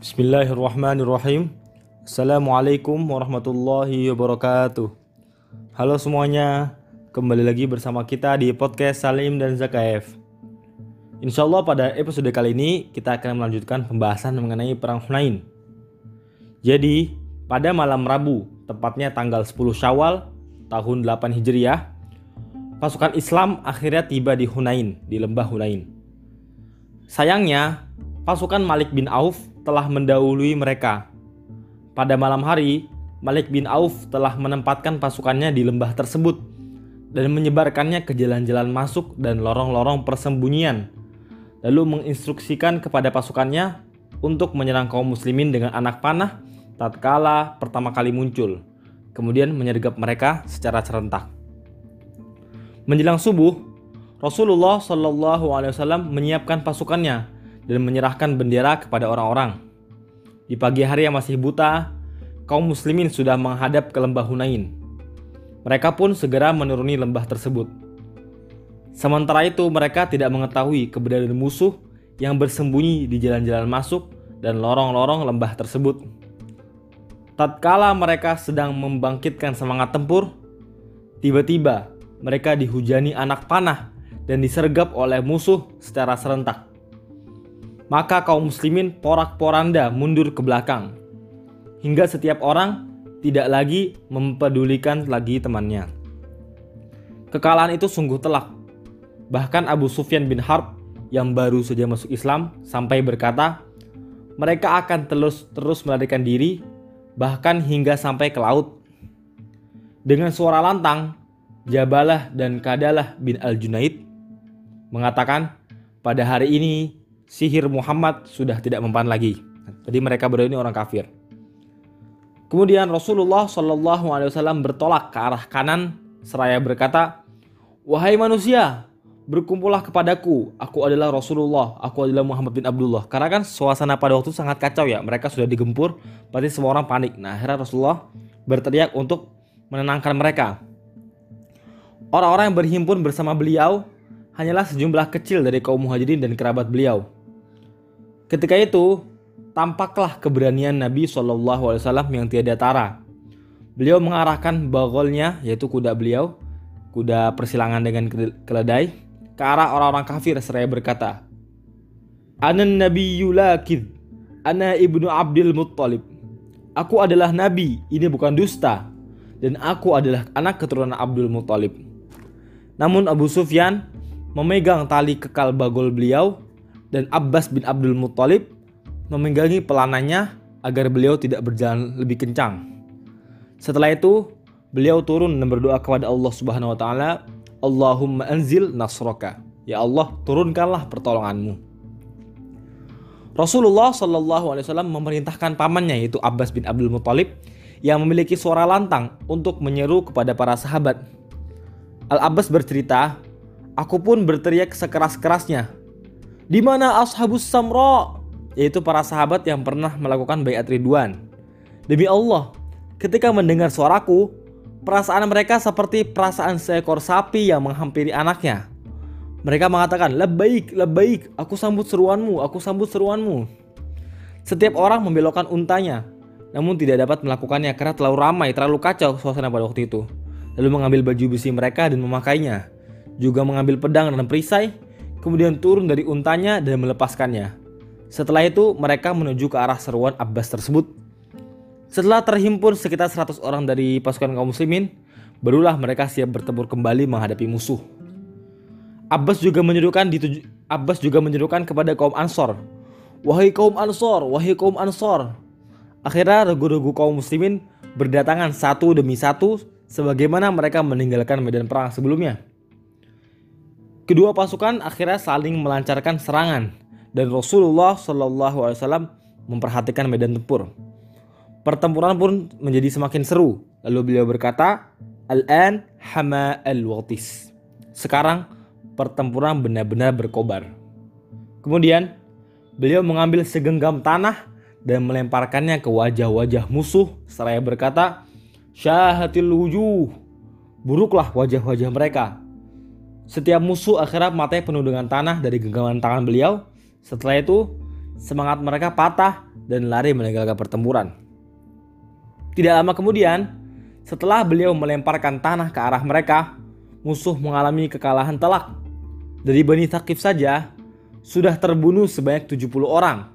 Bismillahirrahmanirrahim. Assalamualaikum warahmatullahi wabarakatuh. Halo semuanya, kembali lagi bersama kita di podcast Salim dan Zakaev. Insya Allah pada episode kali ini kita akan melanjutkan pembahasan mengenai Perang Hunain. Jadi, pada malam Rabu, tepatnya tanggal 10 Syawal tahun 8 Hijriah, pasukan Islam akhirnya tiba di Hunain, di lembah Hunain. Sayangnya, pasukan Malik bin Auf telah mendahului mereka. Pada malam hari, Malik bin Auf telah menempatkan pasukannya di lembah tersebut dan menyebarkannya ke jalan-jalan masuk dan lorong-lorong persembunyian. Lalu menginstruksikan kepada pasukannya untuk menyerang kaum muslimin dengan anak panah tatkala pertama kali muncul, kemudian menyergap mereka secara serentak. Menjelang subuh, Rasulullah Shallallahu Alaihi Wasallam menyiapkan pasukannya dan menyerahkan bendera kepada orang-orang. Di pagi hari yang masih buta, kaum muslimin sudah menghadap ke lembah Hunain. Mereka pun segera menuruni lembah tersebut. Sementara itu mereka tidak mengetahui keberadaan musuh yang bersembunyi di jalan-jalan masuk dan lorong-lorong lembah tersebut. Tatkala mereka sedang membangkitkan semangat tempur, tiba-tiba mereka dihujani anak panah dan disergap oleh musuh secara serentak. Maka kaum muslimin porak-poranda mundur ke belakang. Hingga setiap orang tidak lagi mempedulikan lagi temannya. Kekalahan itu sungguh telak. Bahkan Abu Sufyan bin Harb yang baru saja masuk Islam sampai berkata, mereka akan terus terus melarikan diri bahkan hingga sampai ke laut. Dengan suara lantang, Jabalah dan Kadalah bin Al-Junaid mengatakan, pada hari ini sihir Muhammad sudah tidak mempan lagi. Jadi mereka berdua ini orang kafir. Kemudian Rasulullah Shallallahu Alaihi Wasallam bertolak ke arah kanan seraya berkata, wahai manusia, berkumpullah kepadaku. Aku adalah Rasulullah. Aku adalah Muhammad bin Abdullah. Karena kan suasana pada waktu sangat kacau ya. Mereka sudah digempur, berarti semua orang panik. Nah akhirnya Rasulullah berteriak untuk menenangkan mereka. Orang-orang yang berhimpun bersama beliau hanyalah sejumlah kecil dari kaum muhajirin dan kerabat beliau. Ketika itu, tampaklah keberanian Nabi Wasallam yang tiada tara. Beliau mengarahkan bagolnya, yaitu kuda beliau, kuda persilangan dengan keledai, ke arah orang-orang kafir seraya berkata, Anan Nabi Yulakid, Ana ibnu Abdul Muttalib. Aku adalah Nabi, ini bukan dusta. Dan aku adalah anak keturunan Abdul Muttalib. Namun Abu Sufyan memegang tali kekal bagol beliau dan Abbas bin Abdul Muttalib memegangi pelananya agar beliau tidak berjalan lebih kencang. Setelah itu, beliau turun dan berdoa kepada Allah Subhanahu wa taala, Allahumma anzil nasroka. Ya Allah, turunkanlah pertolonganmu. Rasulullah Shallallahu Alaihi Wasallam memerintahkan pamannya yaitu Abbas bin Abdul Muttalib yang memiliki suara lantang untuk menyeru kepada para sahabat Al-Abbas bercerita, aku pun berteriak sekeras-kerasnya. Di mana Ashabus Samra? Yaitu para sahabat yang pernah melakukan bayat Ridwan. Demi Allah, ketika mendengar suaraku, perasaan mereka seperti perasaan seekor sapi yang menghampiri anaknya. Mereka mengatakan, "Lebaik, lebaik, aku sambut seruanmu, aku sambut seruanmu." Setiap orang membelokkan untanya, namun tidak dapat melakukannya karena terlalu ramai, terlalu kacau suasana pada waktu itu lalu mengambil baju besi mereka dan memakainya. Juga mengambil pedang dan perisai, kemudian turun dari untanya dan melepaskannya. Setelah itu mereka menuju ke arah seruan Abbas tersebut. Setelah terhimpun sekitar 100 orang dari pasukan kaum muslimin, barulah mereka siap bertempur kembali menghadapi musuh. Abbas juga menyerukan dituju, Abbas juga menyerukan kepada kaum Ansor. Wahai kaum Ansor, wahai kaum Ansor. Akhirnya regu-regu kaum muslimin berdatangan satu demi satu sebagaimana mereka meninggalkan medan perang sebelumnya. Kedua pasukan akhirnya saling melancarkan serangan dan Rasulullah Shallallahu Alaihi Wasallam memperhatikan medan tempur. Pertempuran pun menjadi semakin seru. Lalu beliau berkata, Al-an hama al-watis. Sekarang pertempuran benar-benar berkobar. Kemudian beliau mengambil segenggam tanah dan melemparkannya ke wajah-wajah musuh seraya berkata, syahatil wujuh. Buruklah wajah-wajah mereka. Setiap musuh akhirnya matanya penuh dengan tanah dari genggaman tangan beliau. Setelah itu, semangat mereka patah dan lari meninggalkan pertempuran. Tidak lama kemudian, setelah beliau melemparkan tanah ke arah mereka, musuh mengalami kekalahan telak. Dari Bani Thaqif saja, sudah terbunuh sebanyak 70 orang.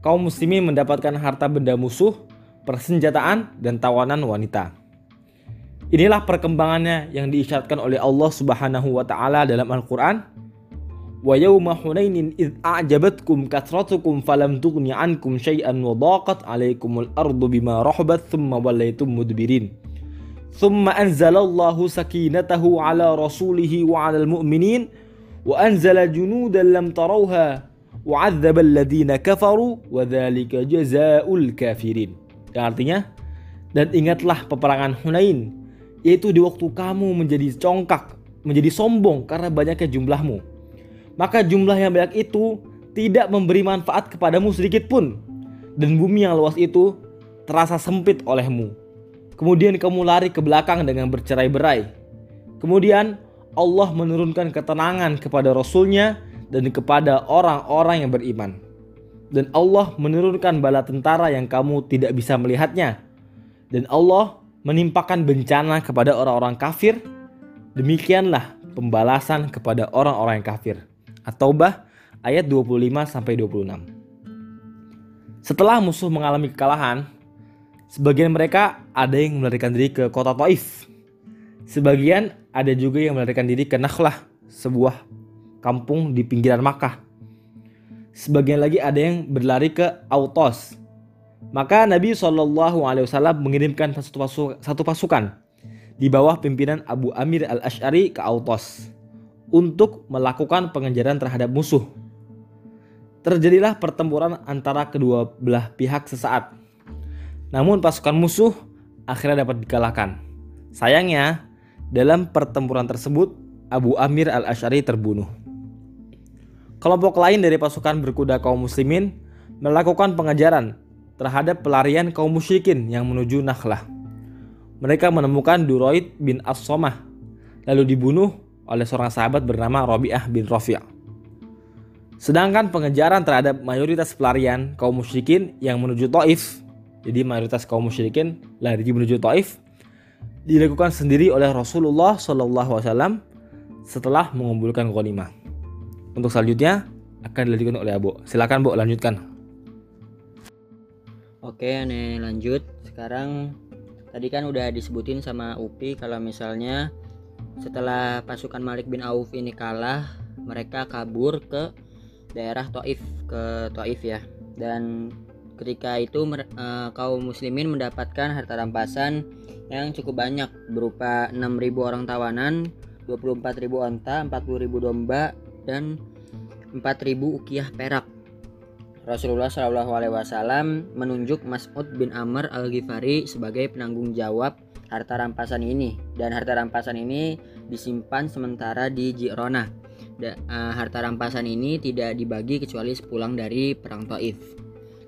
Kaum muslimin mendapatkan harta benda musuh, persenjataan, dan tawanan wanita. Inilah perkembangannya yang diisyaratkan oleh Allah Subhanahu wa taala dalam Al-Qur'an. Wa yawma Hunainin id a'jabatkum kathratukum falam tughni ankum syai'an wa daqat 'alaikumul ardu bima rahabat thumma wallaytum mudbirin. Thumma anzalallahu sakinatahu 'ala rasulihi wa 'alal mu'minin wa anzala junudan lam tarawha wa 'adzaba alladhina kafaru wa dzalika jazaa'ul kafirin. Artinya dan ingatlah peperangan Hunain yaitu di waktu kamu menjadi congkak, menjadi sombong karena banyaknya jumlahmu. Maka jumlah yang banyak itu tidak memberi manfaat kepadamu sedikit pun. Dan bumi yang luas itu terasa sempit olehmu. Kemudian kamu lari ke belakang dengan bercerai-berai. Kemudian Allah menurunkan ketenangan kepada Rasulnya dan kepada orang-orang yang beriman. Dan Allah menurunkan bala tentara yang kamu tidak bisa melihatnya. Dan Allah menimpakan bencana kepada orang-orang kafir, demikianlah pembalasan kepada orang-orang yang kafir. At-Taubah ayat 25 sampai 26. Setelah musuh mengalami kekalahan, sebagian mereka ada yang melarikan diri ke kota Taif. Sebagian ada juga yang melarikan diri ke Nakhlah, sebuah kampung di pinggiran Makkah. Sebagian lagi ada yang berlari ke Autos, maka Nabi Shallallahu Alaihi Wasallam mengirimkan satu, pasuk, satu pasukan di bawah pimpinan Abu Amir al Ashari ke Autos untuk melakukan pengejaran terhadap musuh. Terjadilah pertempuran antara kedua belah pihak sesaat. Namun pasukan musuh akhirnya dapat dikalahkan. Sayangnya, dalam pertempuran tersebut Abu Amir al Ashari terbunuh. Kelompok lain dari pasukan berkuda kaum muslimin melakukan pengejaran terhadap pelarian kaum musyrikin yang menuju Nakhlah. Mereka menemukan Duroid bin As-Somah lalu dibunuh oleh seorang sahabat bernama Robiah bin Rafi'. Sedangkan pengejaran terhadap mayoritas pelarian kaum musyrikin yang menuju Taif, jadi mayoritas kaum musyrikin lari menuju Taif, dilakukan sendiri oleh Rasulullah SAW setelah mengumpulkan ghanimah. Untuk selanjutnya akan dilanjutkan oleh Abu. Silakan Bu lanjutkan. Oke, aneh lanjut. Sekarang tadi kan udah disebutin sama Upi kalau misalnya setelah pasukan Malik bin Auf ini kalah, mereka kabur ke daerah Taif, ke Taif ya. Dan ketika itu uh, kaum muslimin mendapatkan harta rampasan yang cukup banyak berupa 6.000 orang tawanan, 24.000 onta, 40.000 domba dan 4.000 ukiyah perak Rasulullah Shallallahu Alaihi Wasallam menunjuk Mas'ud bin Amr al Ghifari sebagai penanggung jawab harta rampasan ini dan harta rampasan ini disimpan sementara di Jirona. Uh, harta rampasan ini tidak dibagi kecuali sepulang dari perang Taif.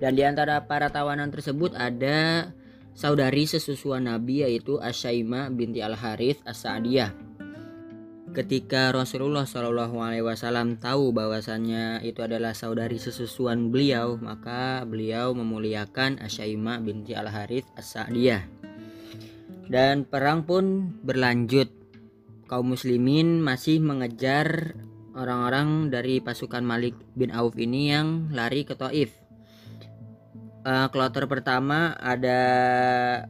Dan di antara para tawanan tersebut ada saudari sesusuan Nabi yaitu Asyaimah binti Al Harith As-Sa'diyah ketika Rasulullah Shallallahu Alaihi Wasallam tahu bahwasannya itu adalah saudari sesusuan beliau, maka beliau memuliakan Asyaimah binti Al Harith As Sa'diyah. Dan perang pun berlanjut. Kaum muslimin masih mengejar orang-orang dari pasukan Malik bin Auf ini yang lari ke Taif. Uh, kloter pertama ada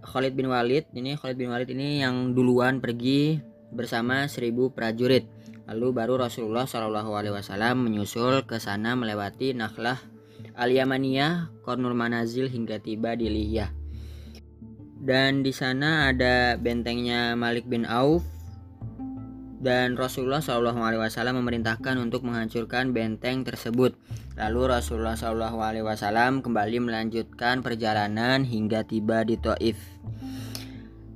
Khalid bin Walid. Ini Khalid bin Walid ini yang duluan pergi bersama seribu prajurit. Lalu baru Rasulullah Shallallahu Alaihi Wasallam menyusul ke sana melewati Nakhlah Al Yamaniyah, Kornul Manazil hingga tiba di Liyah. Dan di sana ada bentengnya Malik bin Auf dan Rasulullah Shallallahu Alaihi Wasallam memerintahkan untuk menghancurkan benteng tersebut. Lalu Rasulullah Shallallahu Alaihi Wasallam kembali melanjutkan perjalanan hingga tiba di Taif.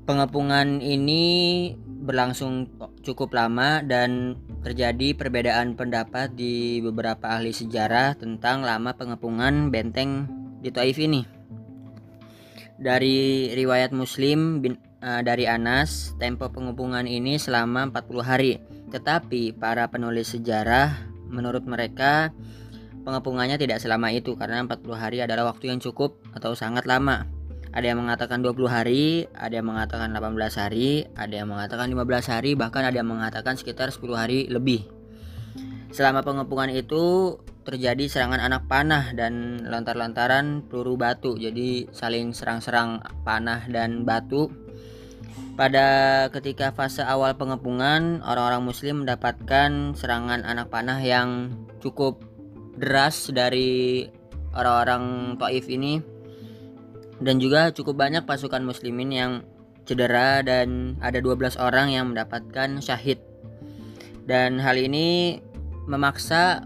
Pengepungan ini berlangsung cukup lama dan terjadi perbedaan pendapat di beberapa ahli sejarah tentang lama pengepungan benteng di Taif ini. Dari riwayat Muslim bin, uh, dari Anas, tempo pengepungan ini selama 40 hari. Tetapi para penulis sejarah menurut mereka pengepungannya tidak selama itu karena 40 hari adalah waktu yang cukup atau sangat lama. Ada yang mengatakan 20 hari, ada yang mengatakan 18 hari, ada yang mengatakan 15 hari, bahkan ada yang mengatakan sekitar 10 hari lebih. Selama pengepungan itu terjadi serangan anak panah dan lontar-lontaran peluru batu. Jadi saling serang-serang panah dan batu. Pada ketika fase awal pengepungan, orang-orang muslim mendapatkan serangan anak panah yang cukup deras dari orang-orang Taif ini dan juga cukup banyak pasukan muslimin yang cedera dan ada 12 orang yang mendapatkan syahid. Dan hal ini memaksa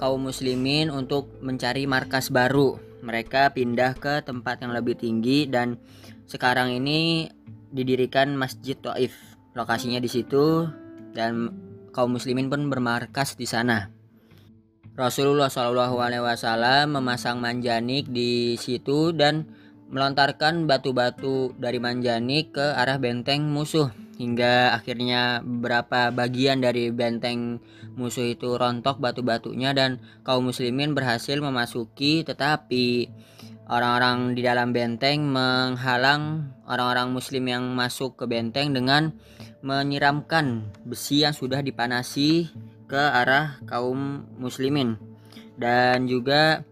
kaum muslimin untuk mencari markas baru. Mereka pindah ke tempat yang lebih tinggi dan sekarang ini didirikan Masjid Taif. Lokasinya di situ dan kaum muslimin pun bermarkas di sana. Rasulullah Wasallam memasang manjanik di situ dan melontarkan batu-batu dari Manjani ke arah benteng musuh hingga akhirnya beberapa bagian dari benteng musuh itu rontok batu-batunya dan kaum muslimin berhasil memasuki. Tetapi orang-orang di dalam benteng menghalang orang-orang muslim yang masuk ke benteng dengan menyiramkan besi yang sudah dipanasi ke arah kaum muslimin. Dan juga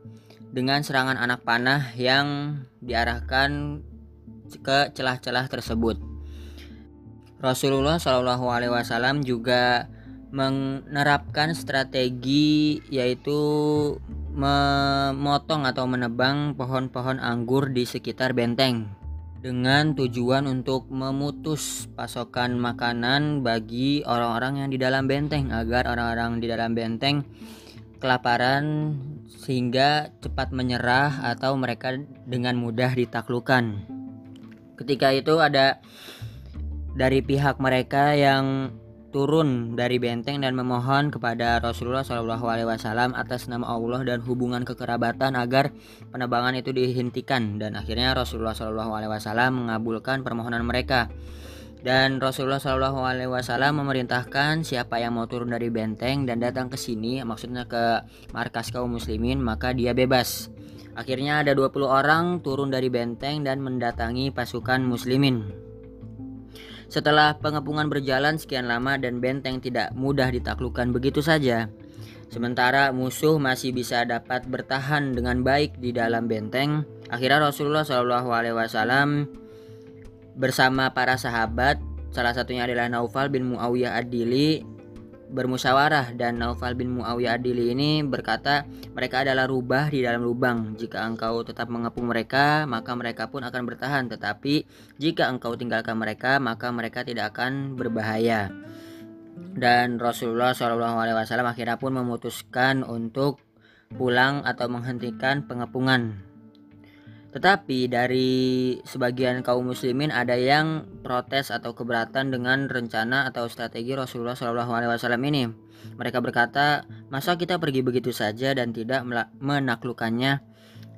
dengan serangan anak panah yang diarahkan ke celah-celah tersebut. Rasulullah Shallallahu Alaihi Wasallam juga menerapkan strategi yaitu memotong atau menebang pohon-pohon anggur di sekitar benteng dengan tujuan untuk memutus pasokan makanan bagi orang-orang yang di dalam benteng agar orang-orang di dalam benteng kelaparan sehingga cepat menyerah atau mereka dengan mudah ditaklukkan. Ketika itu ada dari pihak mereka yang turun dari benteng dan memohon kepada Rasulullah Shallallahu Alaihi Wasallam atas nama Allah dan hubungan kekerabatan agar penebangan itu dihentikan dan akhirnya Rasulullah Shallallahu Alaihi Wasallam mengabulkan permohonan mereka dan Rasulullah Shallallahu Alaihi Wasallam memerintahkan siapa yang mau turun dari benteng dan datang ke sini, maksudnya ke markas kaum muslimin, maka dia bebas. Akhirnya ada 20 orang turun dari benteng dan mendatangi pasukan muslimin. Setelah pengepungan berjalan sekian lama dan benteng tidak mudah ditaklukkan begitu saja, sementara musuh masih bisa dapat bertahan dengan baik di dalam benteng, akhirnya Rasulullah Shallallahu Alaihi Wasallam bersama para sahabat salah satunya adalah Naufal bin Muawiyah Ad-Dili bermusyawarah. Dan Naufal bin Muawiyah Ad-Dili ini berkata mereka adalah rubah di dalam lubang. Jika engkau tetap mengepung mereka maka mereka pun akan bertahan. Tetapi jika engkau tinggalkan mereka maka mereka tidak akan berbahaya. Dan Rasulullah SAW akhirnya pun memutuskan untuk pulang atau menghentikan pengepungan tetapi dari sebagian kaum muslimin ada yang protes atau keberatan dengan rencana atau strategi Rasulullah SAW ini. Mereka berkata, masa kita pergi begitu saja dan tidak menaklukkannya?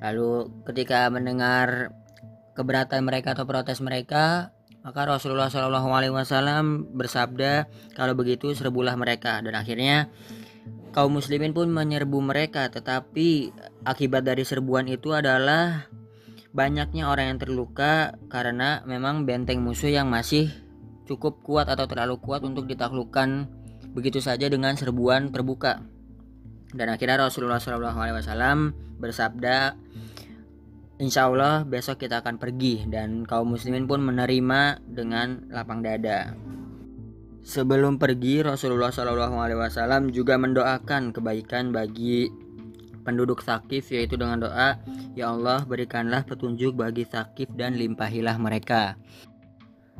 Lalu ketika mendengar keberatan mereka atau protes mereka, maka Rasulullah SAW bersabda, kalau begitu serbulah mereka. Dan akhirnya kaum muslimin pun menyerbu mereka. Tetapi akibat dari serbuan itu adalah banyaknya orang yang terluka karena memang benteng musuh yang masih cukup kuat atau terlalu kuat untuk ditaklukkan begitu saja dengan serbuan terbuka. Dan akhirnya Rasulullah SAW bersabda, Insya Allah besok kita akan pergi dan kaum muslimin pun menerima dengan lapang dada. Sebelum pergi Rasulullah SAW juga mendoakan kebaikan bagi penduduk Sakif yaitu dengan doa Ya Allah berikanlah petunjuk bagi Sakif dan limpahilah mereka.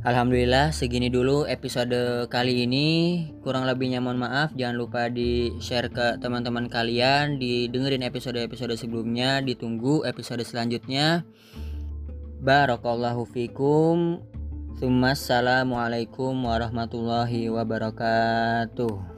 Alhamdulillah segini dulu episode kali ini. Kurang lebihnya mohon maaf. Jangan lupa di share ke teman-teman kalian didengerin episode-episode sebelumnya ditunggu episode selanjutnya. Barakallahu fikum. Assalamualaikum warahmatullahi wabarakatuh